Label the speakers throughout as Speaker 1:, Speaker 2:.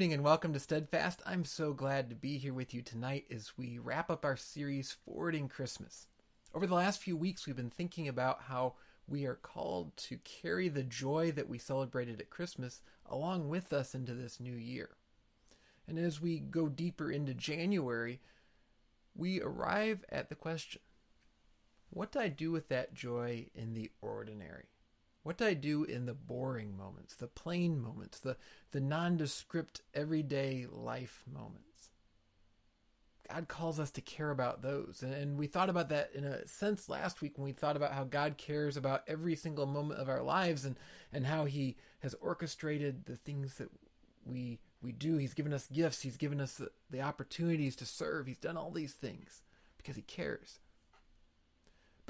Speaker 1: Evening and welcome to Steadfast. I'm so glad to be here with you tonight as we wrap up our series Forwarding Christmas. Over the last few weeks, we've been thinking about how we are called to carry the joy that we celebrated at Christmas along with us into this new year. And as we go deeper into January, we arrive at the question what do I do with that joy in the ordinary? What do I do in the boring moments, the plain moments, the, the nondescript everyday life moments? God calls us to care about those. And we thought about that in a sense last week when we thought about how God cares about every single moment of our lives and, and how He has orchestrated the things that we we do. He's given us gifts. He's given us the, the opportunities to serve. He's done all these things because He cares.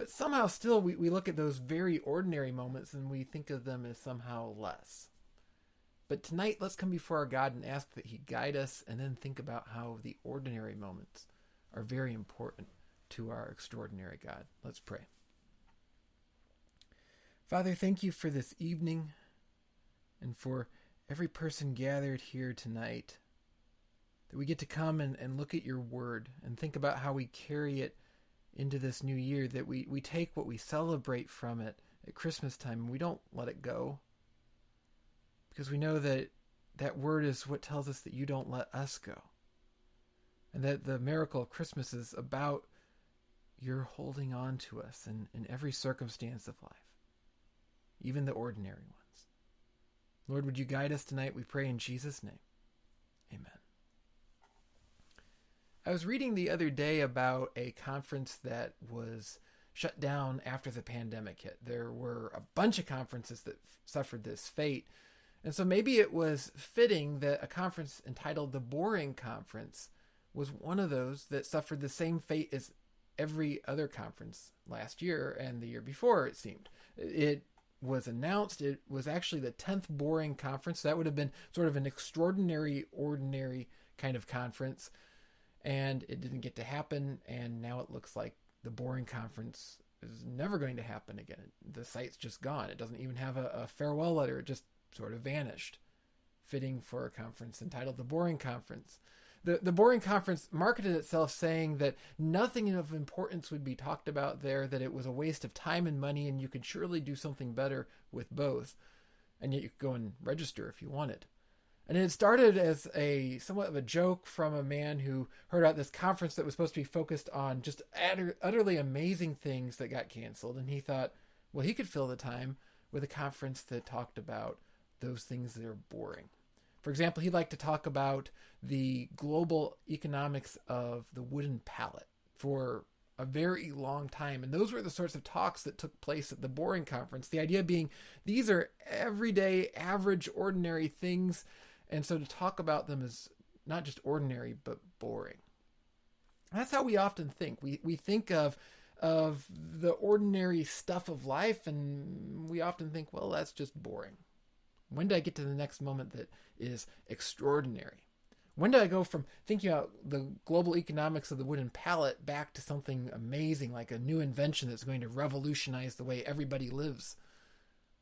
Speaker 1: But somehow still we, we look at those very ordinary moments and we think of them as somehow less. But tonight, let's come before our God and ask that He guide us and then think about how the ordinary moments are very important to our extraordinary God. Let's pray. Father, thank you for this evening and for every person gathered here tonight. That we get to come and, and look at your word and think about how we carry it into this new year, that we, we take what we celebrate from it at Christmas time and we don't let it go because we know that that word is what tells us that you don't let us go. And that the miracle of Christmas is about your holding on to us in, in every circumstance of life, even the ordinary ones. Lord, would you guide us tonight? We pray in Jesus' name. Amen. I was reading the other day about a conference that was shut down after the pandemic hit. There were a bunch of conferences that f- suffered this fate. And so maybe it was fitting that a conference entitled the Boring Conference was one of those that suffered the same fate as every other conference last year and the year before, it seemed. It was announced, it was actually the 10th Boring Conference. That would have been sort of an extraordinary, ordinary kind of conference. And it didn't get to happen. And now it looks like the Boring Conference is never going to happen again. The site's just gone. It doesn't even have a, a farewell letter. It just sort of vanished, fitting for a conference entitled the Boring Conference. The, the Boring Conference marketed itself saying that nothing of importance would be talked about there, that it was a waste of time and money, and you could surely do something better with both. And yet you could go and register if you wanted. And it started as a somewhat of a joke from a man who heard about this conference that was supposed to be focused on just utter, utterly amazing things that got canceled. And he thought, well, he could fill the time with a conference that talked about those things that are boring. For example, he'd like to talk about the global economics of the wooden pallet for a very long time. And those were the sorts of talks that took place at the Boring Conference. The idea being these are everyday, average, ordinary things. And so to talk about them is not just ordinary, but boring. That's how we often think. We, we think of of the ordinary stuff of life, and we often think, well, that's just boring. When do I get to the next moment that is extraordinary? When do I go from thinking about the global economics of the wooden pallet back to something amazing like a new invention that's going to revolutionize the way everybody lives?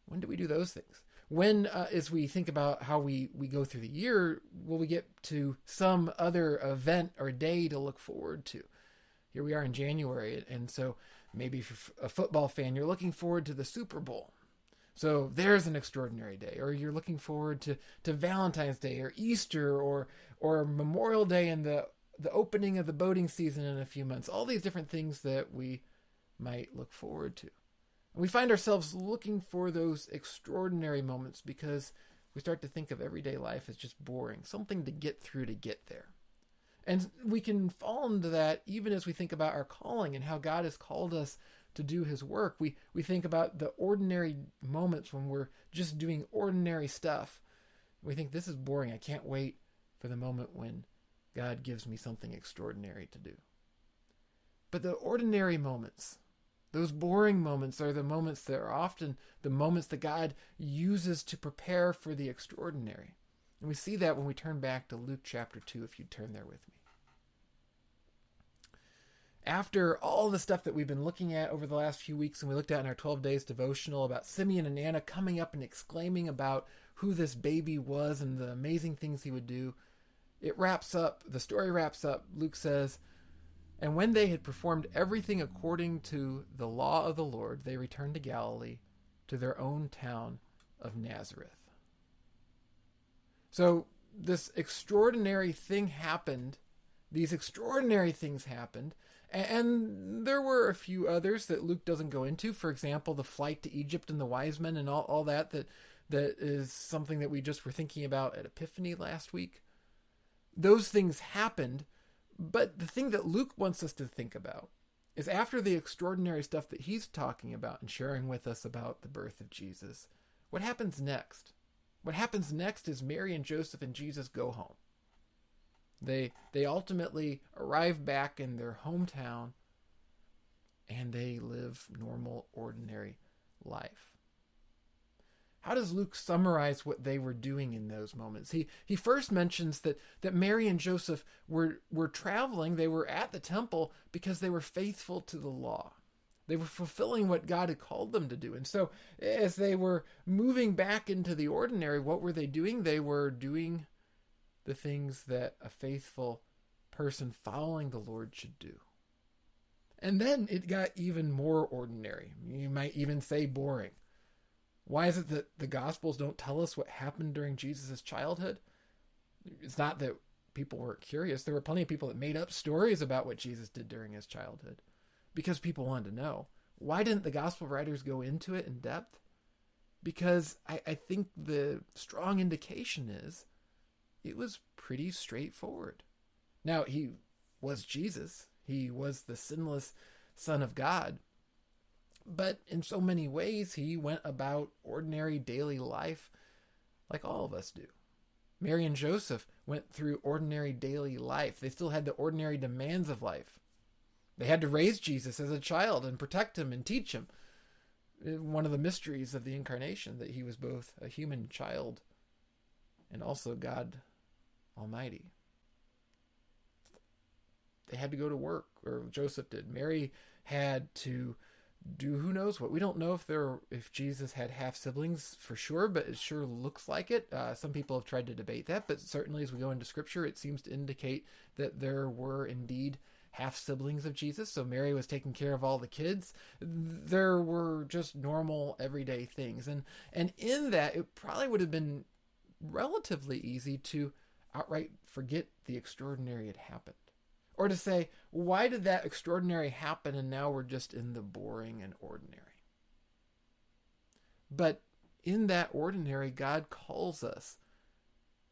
Speaker 1: When do we do those things? When, uh, as we think about how we, we go through the year, will we get to some other event or day to look forward to? Here we are in January, and so maybe for a football fan, you're looking forward to the Super Bowl. So there's an extraordinary day, or you're looking forward to, to Valentine's Day, or Easter, or or Memorial Day, and the the opening of the boating season in a few months. All these different things that we might look forward to. And we find ourselves looking for those extraordinary moments because we start to think of everyday life as just boring, something to get through to get there. And we can fall into that even as we think about our calling and how God has called us to do his work. We we think about the ordinary moments when we're just doing ordinary stuff. We think this is boring. I can't wait for the moment when God gives me something extraordinary to do. But the ordinary moments, those boring moments are the moments that are often the moments that God uses to prepare for the extraordinary. And we see that when we turn back to Luke chapter 2 if you turn there with me after all the stuff that we've been looking at over the last few weeks and we looked at in our 12 days devotional about Simeon and Anna coming up and exclaiming about who this baby was and the amazing things he would do, it wraps up, the story wraps up. Luke says, And when they had performed everything according to the law of the Lord, they returned to Galilee, to their own town of Nazareth. So, this extraordinary thing happened. These extraordinary things happened. And there were a few others that Luke doesn't go into. For example, the flight to Egypt and the wise men and all, all that, that that is something that we just were thinking about at Epiphany last week. Those things happened, but the thing that Luke wants us to think about is after the extraordinary stuff that he's talking about and sharing with us about the birth of Jesus, what happens next? What happens next is Mary and Joseph and Jesus go home. They they ultimately arrive back in their hometown and they live normal ordinary life. How does Luke summarize what they were doing in those moments? He he first mentions that that Mary and Joseph were were traveling, they were at the temple because they were faithful to the law. They were fulfilling what God had called them to do. And so as they were moving back into the ordinary, what were they doing? They were doing the things that a faithful person following the Lord should do. And then it got even more ordinary. You might even say boring. Why is it that the Gospels don't tell us what happened during Jesus' childhood? It's not that people weren't curious. There were plenty of people that made up stories about what Jesus did during his childhood because people wanted to know. Why didn't the Gospel writers go into it in depth? Because I, I think the strong indication is it was pretty straightforward. Now, he was Jesus, he was the sinless Son of God. But in so many ways, he went about ordinary daily life like all of us do. Mary and Joseph went through ordinary daily life. They still had the ordinary demands of life. They had to raise Jesus as a child and protect him and teach him. One of the mysteries of the incarnation that he was both a human child and also God Almighty. They had to go to work, or Joseph did. Mary had to do who knows what. We don't know if there if Jesus had half siblings for sure, but it sure looks like it. Uh, some people have tried to debate that, but certainly as we go into Scripture, it seems to indicate that there were indeed half siblings of Jesus. So Mary was taking care of all the kids. There were just normal everyday things, and and in that, it probably would have been relatively easy to outright forget the extraordinary had happened or to say, why did that extraordinary happen and now we're just in the boring and ordinary? But in that ordinary, God calls us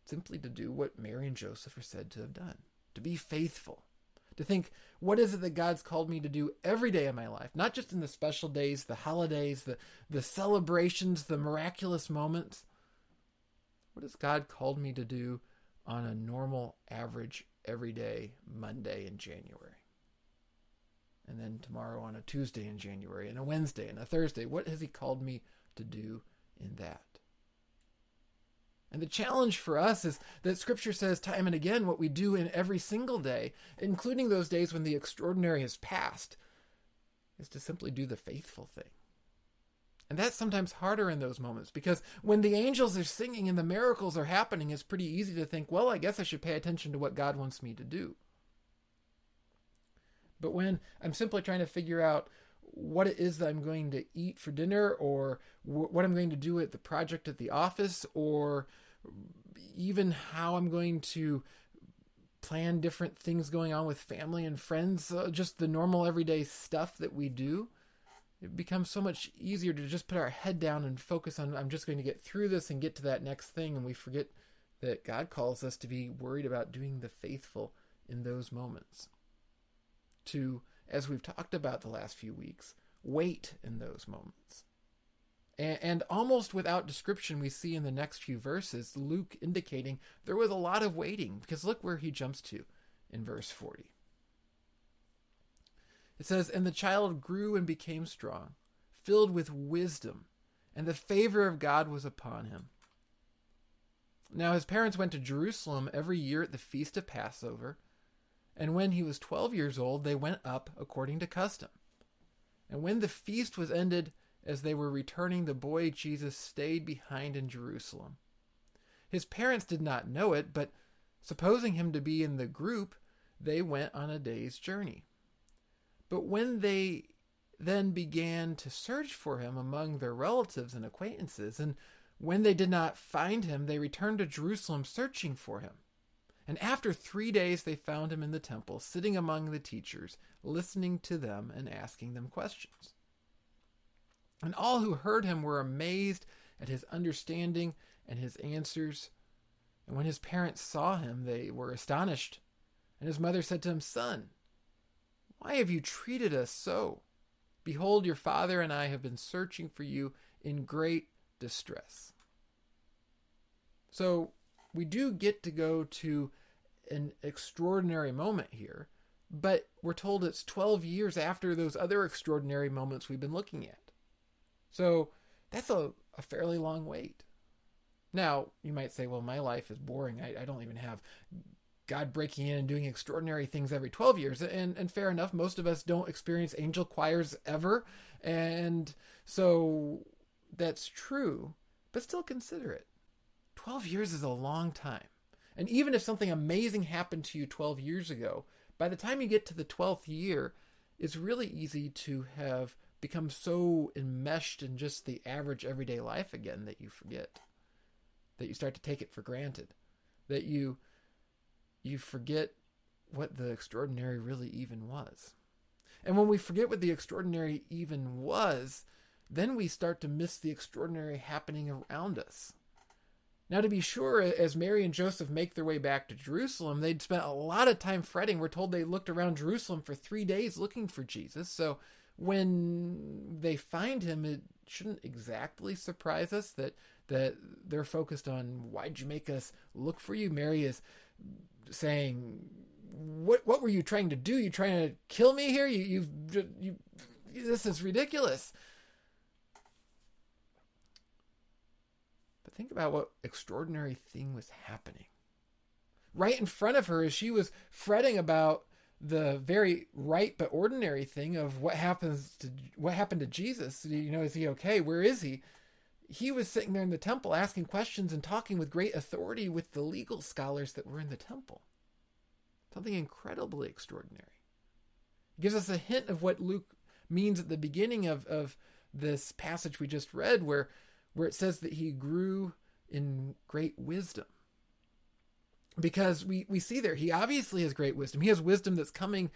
Speaker 1: simply to do what Mary and Joseph are said to have done to be faithful, to think, what is it that God's called me to do every day of my life? Not just in the special days, the holidays, the, the celebrations, the miraculous moments. What has God called me to do on a normal, average, everyday Monday in January. And then tomorrow on a Tuesday in January, and a Wednesday, and a Thursday. What has He called me to do in that? And the challenge for us is that Scripture says time and again what we do in every single day, including those days when the extraordinary has passed, is to simply do the faithful thing. And that's sometimes harder in those moments because when the angels are singing and the miracles are happening, it's pretty easy to think, well, I guess I should pay attention to what God wants me to do. But when I'm simply trying to figure out what it is that I'm going to eat for dinner or what I'm going to do at the project at the office or even how I'm going to plan different things going on with family and friends, uh, just the normal everyday stuff that we do it becomes so much easier to just put our head down and focus on I'm just going to get through this and get to that next thing and we forget that God calls us to be worried about doing the faithful in those moments. To as we've talked about the last few weeks, wait in those moments. And, and almost without description, we see in the next few verses Luke indicating there was a lot of waiting because look where he jumps to in verse 40. It says, And the child grew and became strong, filled with wisdom, and the favor of God was upon him. Now his parents went to Jerusalem every year at the feast of Passover, and when he was twelve years old, they went up according to custom. And when the feast was ended, as they were returning, the boy Jesus stayed behind in Jerusalem, His parents did not know it, but supposing him to be in the group, they went on a day's journey. But when they then began to search for him among their relatives and acquaintances, and when they did not find him, they returned to Jerusalem searching for him. And after three days, they found him in the temple, sitting among the teachers, listening to them and asking them questions. And all who heard him were amazed at his understanding and his answers. And when his parents saw him, they were astonished. And his mother said to him, Son, why have you treated us so? Behold, your father and I have been searching for you in great distress. So we do get to go to an extraordinary moment here, but we're told it's 12 years after those other extraordinary moments we've been looking at. So that's a, a fairly long wait. Now, you might say, well, my life is boring. I, I don't even have God breaking in and doing extraordinary things every 12 years. And, and fair enough, most of us don't experience angel choirs ever. And so that's true, but still consider it. 12 years is a long time. And even if something amazing happened to you 12 years ago, by the time you get to the 12th year, it's really easy to have become so enmeshed in just the average everyday life again that you forget, that you start to take it for granted, that you you forget what the extraordinary really even was. And when we forget what the extraordinary even was, then we start to miss the extraordinary happening around us. Now, to be sure, as Mary and Joseph make their way back to Jerusalem, they'd spent a lot of time fretting. We're told they looked around Jerusalem for three days looking for Jesus. So when they find him, it shouldn't exactly surprise us that that they're focused on why'd you make us look for you. Mary is saying, "What what were you trying to do? You trying to kill me here? You you you this is ridiculous." But think about what extraordinary thing was happening. Right in front of her, as she was fretting about the very right but ordinary thing of what happens to what happened to Jesus. You know, is he okay? Where is he? He was sitting there in the temple asking questions and talking with great authority with the legal scholars that were in the temple. Something incredibly extraordinary. It gives us a hint of what Luke means at the beginning of, of this passage we just read, where where it says that he grew in great wisdom. Because we, we see there, he obviously has great wisdom. He has wisdom that's coming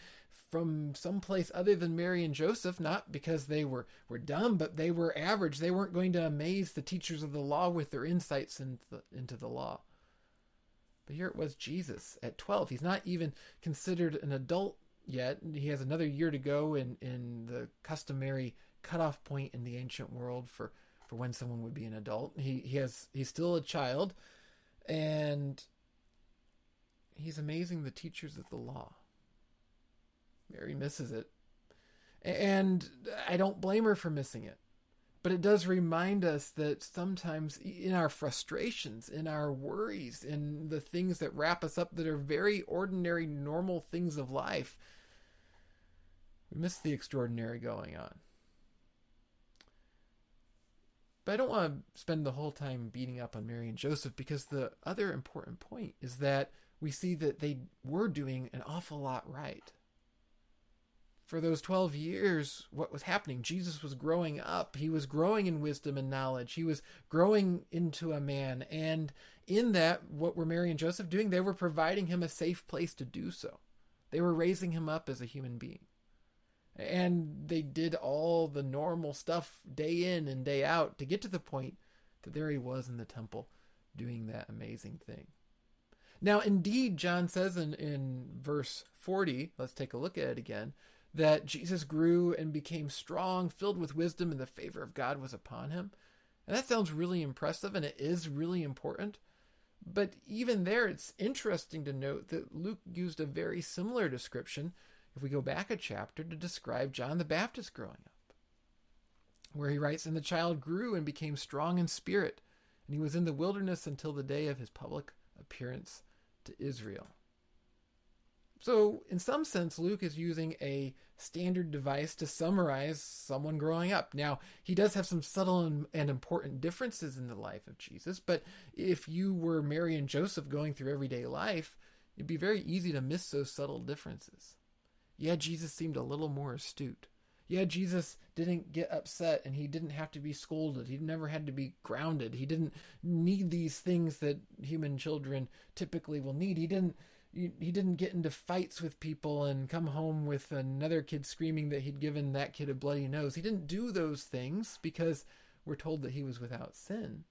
Speaker 1: from someplace other than Mary and Joseph, not because they were, were dumb, but they were average. They weren't going to amaze the teachers of the law with their insights into the, into the law. But here it was Jesus at 12. He's not even considered an adult yet. He has another year to go in, in the customary cutoff point in the ancient world for for when someone would be an adult. He he has he's still a child, and he's amazing the teachers of the law. Mary misses it, and I don't blame her for missing it. But it does remind us that sometimes in our frustrations, in our worries, in the things that wrap us up that are very ordinary, normal things of life, we miss the extraordinary going on. But I don't want to spend the whole time beating up on Mary and Joseph because the other important point is that we see that they were doing an awful lot right. For those 12 years, what was happening? Jesus was growing up. He was growing in wisdom and knowledge. He was growing into a man. And in that, what were Mary and Joseph doing? They were providing him a safe place to do so. They were raising him up as a human being and they did all the normal stuff day in and day out to get to the point that there he was in the temple doing that amazing thing. Now, indeed, John says in, in verse 40, let's take a look at it again, that Jesus grew and became strong, filled with wisdom, and the favor of God was upon him. And that sounds really impressive, and it is really important. But even there, it's interesting to note that Luke used a very similar description if we go back a chapter to describe John the Baptist growing up, where he writes, And the child grew and became strong in spirit, and he was in the wilderness until the day of his public appearance to Israel. So, in some sense, Luke is using a standard device to summarize someone growing up. Now, he does have some subtle and, important differences in the life of Jesus, but if you were Mary and Joseph going through everyday life, it'd be very easy to miss those subtle differences. Yeah, Jesus seemed a little more astute. Yeah, Jesus didn't get upset and he didn't have to be scolded. He never had to be grounded. He didn't need these things that human children typically will need. He didn't he didn't get into fights with people and come home with another kid screaming that he'd given that kid a bloody nose. He didn't do those things because we're told that he was without sin.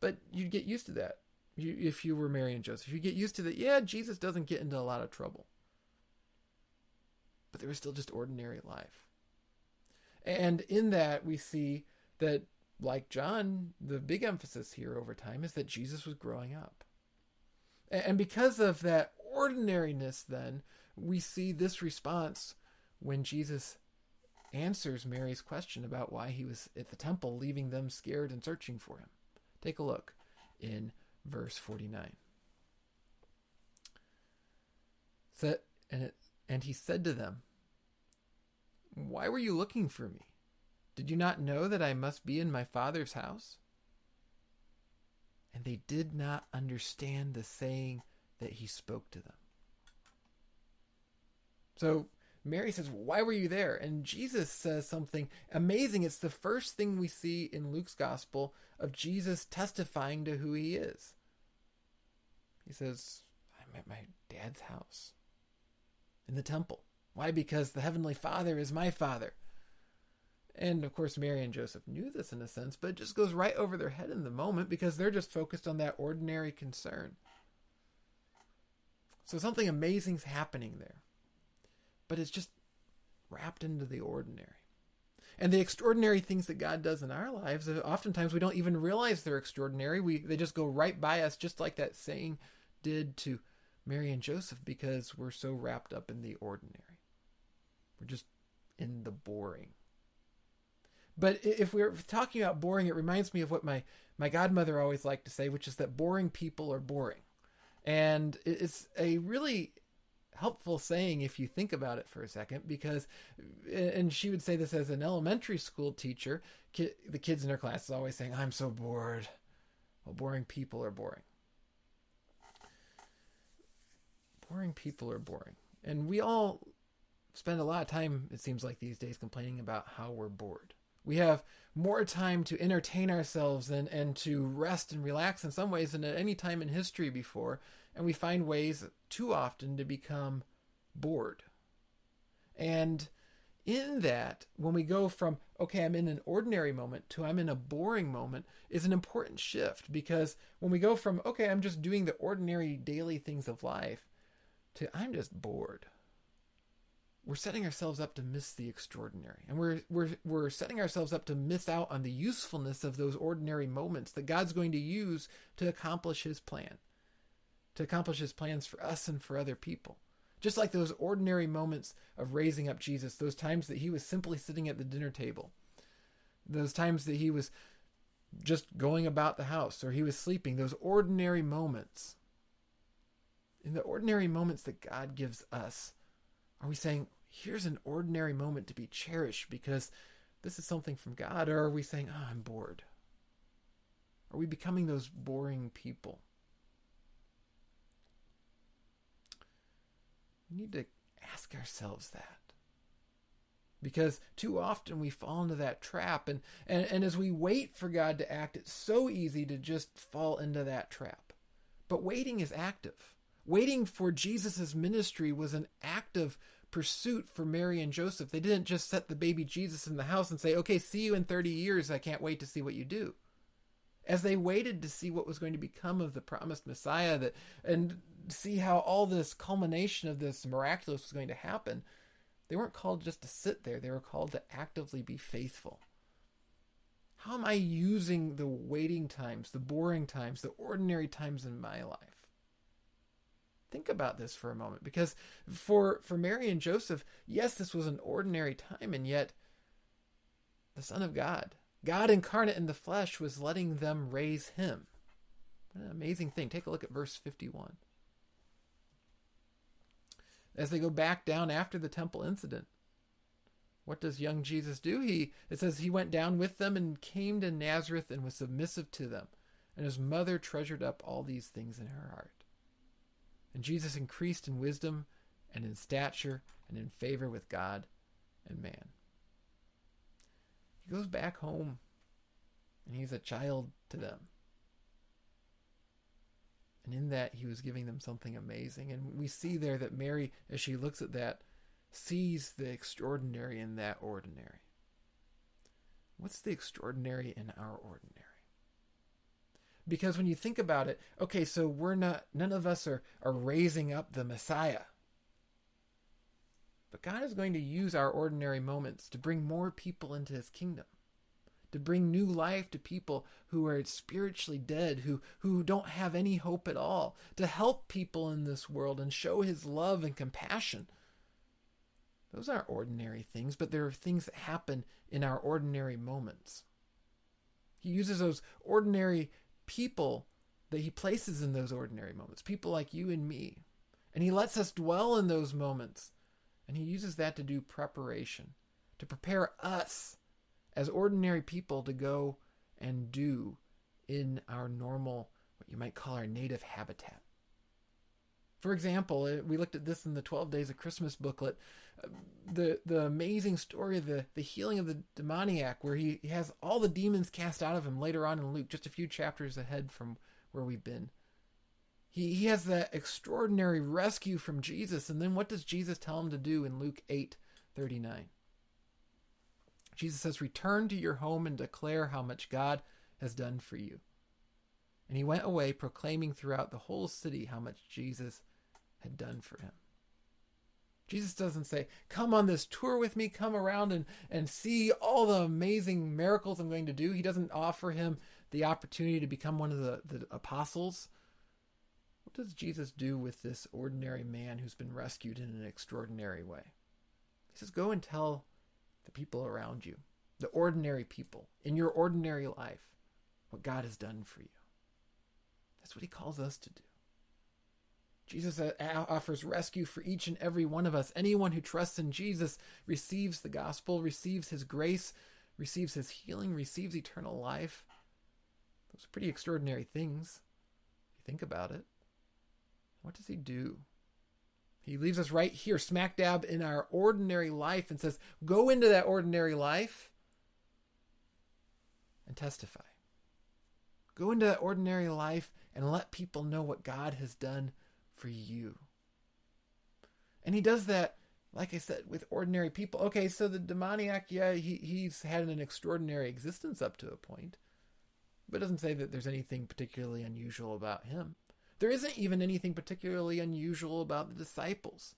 Speaker 1: But you'd get used to that if you were Mary and Joseph. You get used to that. Yeah, Jesus doesn't get into a lot of trouble. But there was still just ordinary life. And in that, we see that like John, the big emphasis here over time is that Jesus was growing up. And because of that ordinariness, then, we see this response when Jesus answers Mary's question about why he was at the temple, leaving them scared and searching for him. Take a look in verse 49. So, and, it, and he said to them, Why were you looking for me? Did you not know that I must be in my Father's house? And they did not understand the saying that he spoke to them. So Mary says, Why were you there? And Jesus says something amazing. It's the first thing we see in Luke's gospel of Jesus testifying to who he is. He says, I'm at my dad's house in the temple. Why? Because the Heavenly Father is my Father. And of course, Mary and Joseph knew this in a sense, but it just goes right over their head in the moment because they're just focused on that ordinary concern. So something amazing's happening there. But it's just wrapped into the ordinary. And the extraordinary things that God does in our lives, uh, oftentimes we don't even realize they're extraordinary. We they just go right by us, just like that saying did to Mary and Joseph, because we're so wrapped up in the ordinary. We're just in the boring. But if we're talking about boring, it reminds me of what my, my godmother always liked to say, which is that boring people are boring. And it's a really helpful saying if you think about it for a second, because, and she would say this as an elementary school teacher, the kids in her class is always saying, I'm so bored. Well, boring people are boring. Boring people are boring. And we all spend a lot of time, it seems like these days, complaining about how we're bored. We have more time to entertain ourselves and, and to rest and relax in some ways than at any time in history before. And we find ways too often to become bored. And in that, when we go from, okay, I'm in an ordinary moment to I'm in a boring moment, is an important shift because when we go from, okay, I'm just doing the ordinary daily things of life to I'm just bored we're setting ourselves up to miss the extraordinary. And we're, we're, we're setting ourselves up to miss out on the usefulness of those ordinary moments that God's going to use to accomplish his plan, to accomplish his plans for us and for other people. Just like those ordinary moments of raising up Jesus, those times that he was simply sitting at the dinner table, those times that he was just going about the house or he was sleeping, those ordinary moments. In the ordinary moments that God gives us, are we saying, here's an ordinary moment to be cherished because this is something from God? Or are we saying, oh, I'm bored? Are we becoming those boring people? We need to ask ourselves that. Because too often we fall into that trap. And, and, and as we wait for God to act, it's so easy to just fall into that trap. But waiting is active. Waiting for Jesus' ministry was an active pursuit for Mary and Joseph. They didn't just set the baby Jesus in the house and say, okay, see you in 30 years. I can't wait to see what you do. As they waited to see what was going to become of the promised Messiah that and see how all this culmination of this miraculous was going to happen, they weren't called just to sit there. They were called to actively be faithful. How am I using the waiting times, the boring times, the ordinary times in my life? Think about this for a moment because for for Mary and Joseph, yes, this was an ordinary time and yet the son of God, God incarnate in the flesh was letting them raise him. What an amazing thing. Take a look at verse 51. as they go back down after the temple incident. What does young Jesus do? He it says he went down with them and came to Nazareth and was submissive to them. And his mother treasured up all these things in her heart. And Jesus increased in wisdom and in stature and in favor with God and man. He goes back home and he's a child to them. And in that, he was giving them something amazing. And we see there that Mary, as she looks at that, sees the extraordinary in that ordinary. What's the extraordinary in our ordinary? Because when you think about it, okay, so we're not, none of us are, are raising up the Messiah. But God is going to use our ordinary moments to bring more people into his kingdom, to bring new life to people who are spiritually dead, who, who don't have any hope at all, to help people in this world and show his love and compassion those aren't ordinary things, but there are things that happen in our ordinary moments. He uses those ordinary people that he places in those ordinary moments, people like you and me. And he lets us dwell in those moments. And he uses that to do preparation, to prepare us as ordinary people to go and do in our normal, what you might call our native habitat. For example, uh, we looked at this in the 12 Days of Christmas booklet. Uh, the the amazing story of the, the healing of the demoniac, where he, has all the demons cast out of him later on in Luke, just a few chapters ahead from where we've been. He, he has that extraordinary rescue from Jesus. And then what does Jesus tell him to do in Luke 8 39? Jesus says, Return to your home and declare how much God has done for you. And he went away proclaiming throughout the whole city how much Jesus had done for him. Jesus doesn't say, Come on this tour with me, come around and, and see all the amazing miracles I'm going to do. He doesn't offer him the opportunity to become one of the, the apostles. What does Jesus do with this ordinary man who's been rescued in an extraordinary way? He says, Go and tell the people around you, the ordinary people, in your ordinary life, what God has done for you. That's what he calls us to do. Jesus offers rescue for each and every one of us. Anyone who trusts in Jesus receives the gospel, receives his grace, receives his healing, receives eternal life. Those are pretty extraordinary things. If you think about it. What does he do? He leaves us right here, smack dab in our ordinary life, and says, Go into that ordinary life and testify. Go into that ordinary life and let people know what God has done for you. And he does that, like I said, with ordinary people. Okay, so the demoniac, yeah, he, he's had an extraordinary existence up to a point, but it doesn't say that there's anything particularly unusual about him. There isn't even anything particularly unusual about the disciples.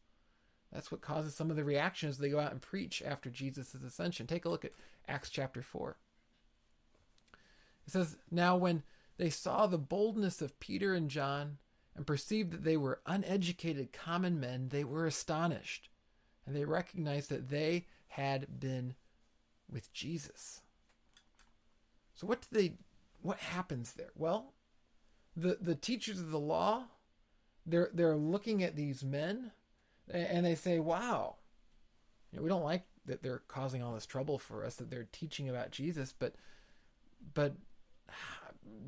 Speaker 1: That's what causes some of the reactions they go out and preach after Jesus' ascension. Take a look at Acts chapter 4. It says, Now when they saw the boldness of Peter and John and perceived that they were uneducated common men, they were astonished, and they recognized that they had been with Jesus. So what do they what happens there? Well, the the teachers of the law, they're they're looking at these men and they say, "Wow, you know, we don't like that they're causing all this trouble for us that they're teaching about Jesus, but but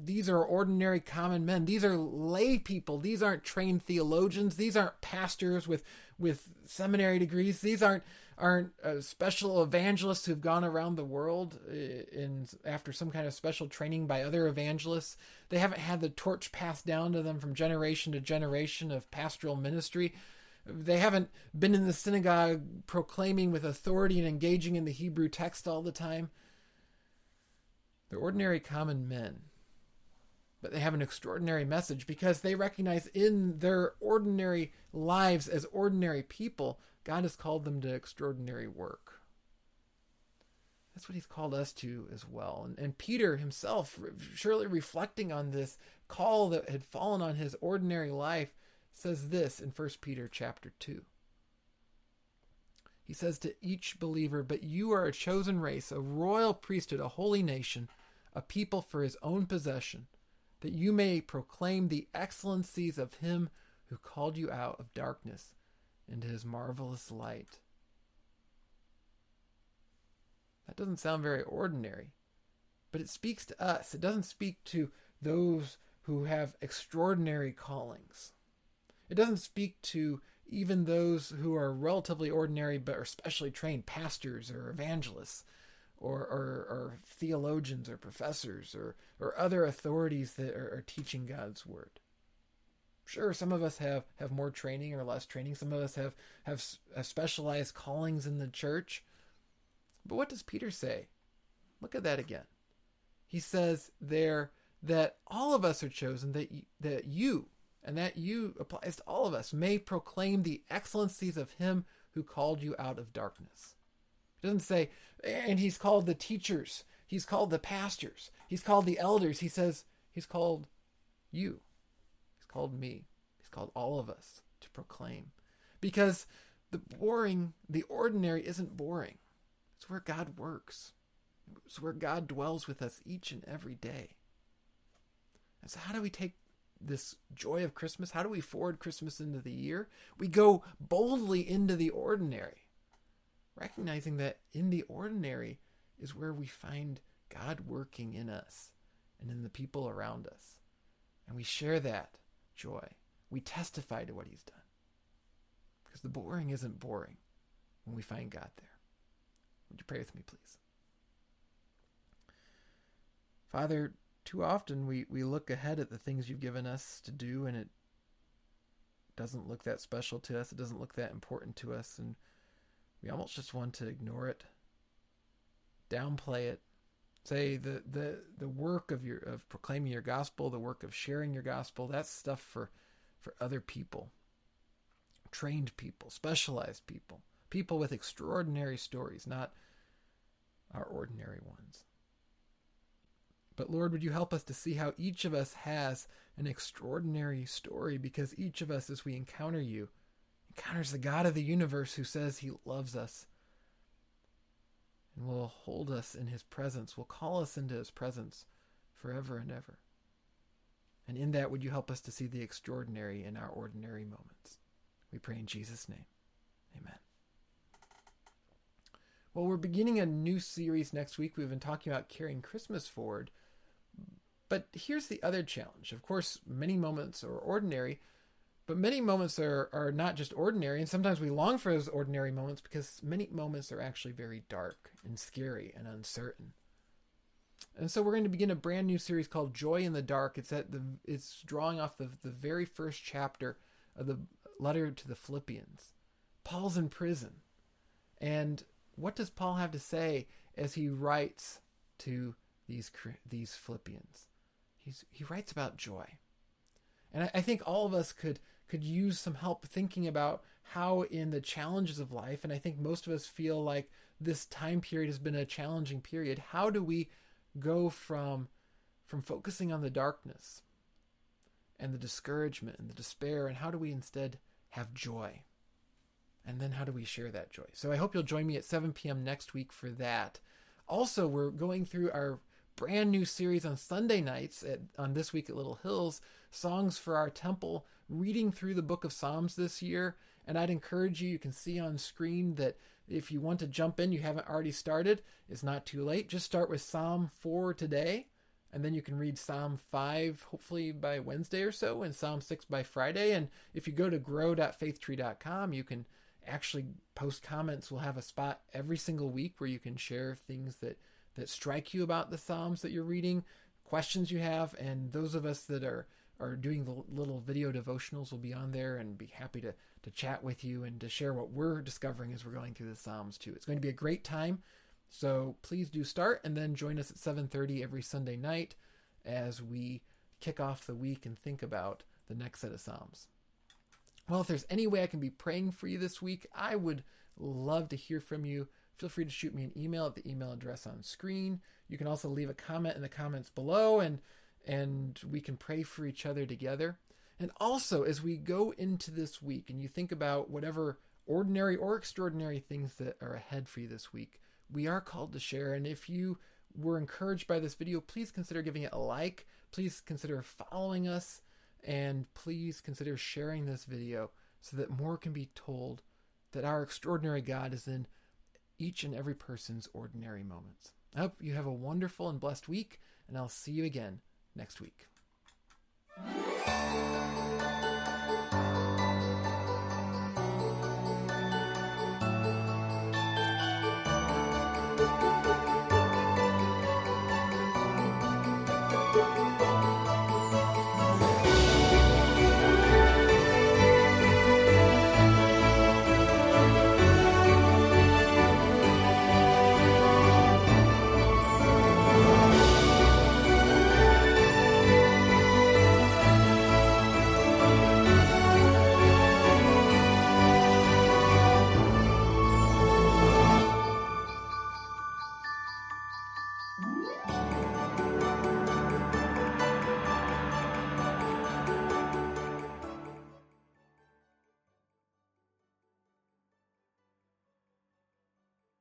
Speaker 1: these are ordinary common men. These are lay people. These aren't trained theologians. These aren't pastors with with seminary degrees. These aren't aren't uh, special evangelists who've gone around the world uh, in after some kind of special training by other evangelists. They haven't had the torch passed down to them from generation to generation of pastoral ministry. They haven't been in the synagogue proclaiming with authority and engaging in the Hebrew text all the time. They're ordinary common men but they have an extraordinary message because they recognize in their ordinary lives as ordinary people, God has called them to extraordinary work. That's what he's called us to as well. And, and Peter himself, surely reflecting on this call that had fallen on his ordinary life, says this in 1 Peter chapter 2. He says to each believer, But you are a chosen race, a royal priesthood, a holy nation, a people for his own possession that you may proclaim the excellencies of him who called you out of darkness into his marvelous light. That doesn't sound very ordinary, but it speaks to us. It doesn't speak to those who have extraordinary callings. It doesn't speak to even those who are relatively ordinary but are specially trained pastors or evangelists or, or, or theologians or professors or, or other authorities that are, are teaching God's word. Sure, some of us have, have more training or less training. Some of us have, have, have specialized callings in the church. But what does Peter say? Look at that again. He says there that all of us are chosen, that, that you, and that you applies to all of us, may proclaim the excellencies of him who called you out of darkness. It doesn't say, and he's called the teachers, he's called the pastors, he's called the elders. He says, he's called you, he's called me, he's called all of us to proclaim. Because the boring, the ordinary isn't boring. It's where God works. It's where God dwells with us each and every day. And so, how do we take this joy of Christmas? How do we forward Christmas into the year? We go boldly into the ordinary, recognizing that in the ordinary is where we find God working in us and in the people around us. And we share that joy. We testify to what He's done. Because the boring isn't boring when we find God there. Would you pray with me, please? Father, too often we, we look ahead at the things you've given us to do and it doesn't look that special to us. It doesn't look that important to us. And we almost just want to ignore it, downplay it, say the, the, the work of your, of proclaiming your gospel, the work of sharing your gospel, that's stuff for, for other people, trained people, specialized people, people with extraordinary stories, not our ordinary ones. But Lord, would you help us to see how each of us has an extraordinary story? Because each of us, as we encounter you, encounters the God of the universe who says he loves us and will hold us in his presence, will call us into his presence forever and ever. And in that, would you help us to see the extraordinary in our ordinary moments? We pray in Jesus' name. Amen. Well, we're beginning a new series next week. We've been talking about carrying Christmas forward. But here's the other challenge. Of course, many moments are ordinary, but many moments are, are not just ordinary. And sometimes we long for those ordinary moments because many moments are actually very dark and scary and uncertain. And so we're going to begin a brand new series called Joy in the Dark. It's at the it's drawing off the, the very first chapter of the letter to the Philippians. Paul's in prison. And what does Paul have to say as he writes to these these Philippians? He's, he writes about joy. And I, I think all of us could could use some help thinking about how in the challenges of life, and I think most of us feel like this time period has been a challenging period. How do we go from from focusing on the darkness and the discouragement and the despair, and how do we instead have joy? And then how do we share that joy? So I hope you'll join me at 7 p.m. next week for that. Also, we're going through our brand new series on Sunday nights at, on This Week at Little Hills, Songs for Our Temple, reading through the book of Psalms this year. And I'd encourage you, you can see on screen that if you want to jump in, you haven't already started, it's not too late. Just start with Psalm 4 today, and then you can read Psalm 5 hopefully by Wednesday or so, and Psalm 6 by Friday. And if you go to grow.faithtree.com, you can actually post comments. We'll have a spot every single week where you can share things that that strike you about the Psalms that you're reading, questions you have, and those of us that are are doing the little video devotionals will be on there and be happy to to chat with you and to share what we're discovering as we're going through the Psalms too. It's going to be a great time. So please do start and then join us at 7:30 every Sunday night as we kick off the week and think about the next set of Psalms. Well, if there's any way I can be praying for you this week, I would love to hear from you feel free to shoot me an email at the email address on screen. You can also leave a comment in the comments below and and we can pray for each other together. And also as we go into this week and you think about whatever ordinary or extraordinary things that are ahead for you this week, we are called to share and if you were encouraged by this video, please consider giving it a like, please consider following us and please consider sharing this video so that more can be told that our extraordinary God is in each and every person's ordinary moments. I hope you have a wonderful and blessed week, and I'll see you again next week.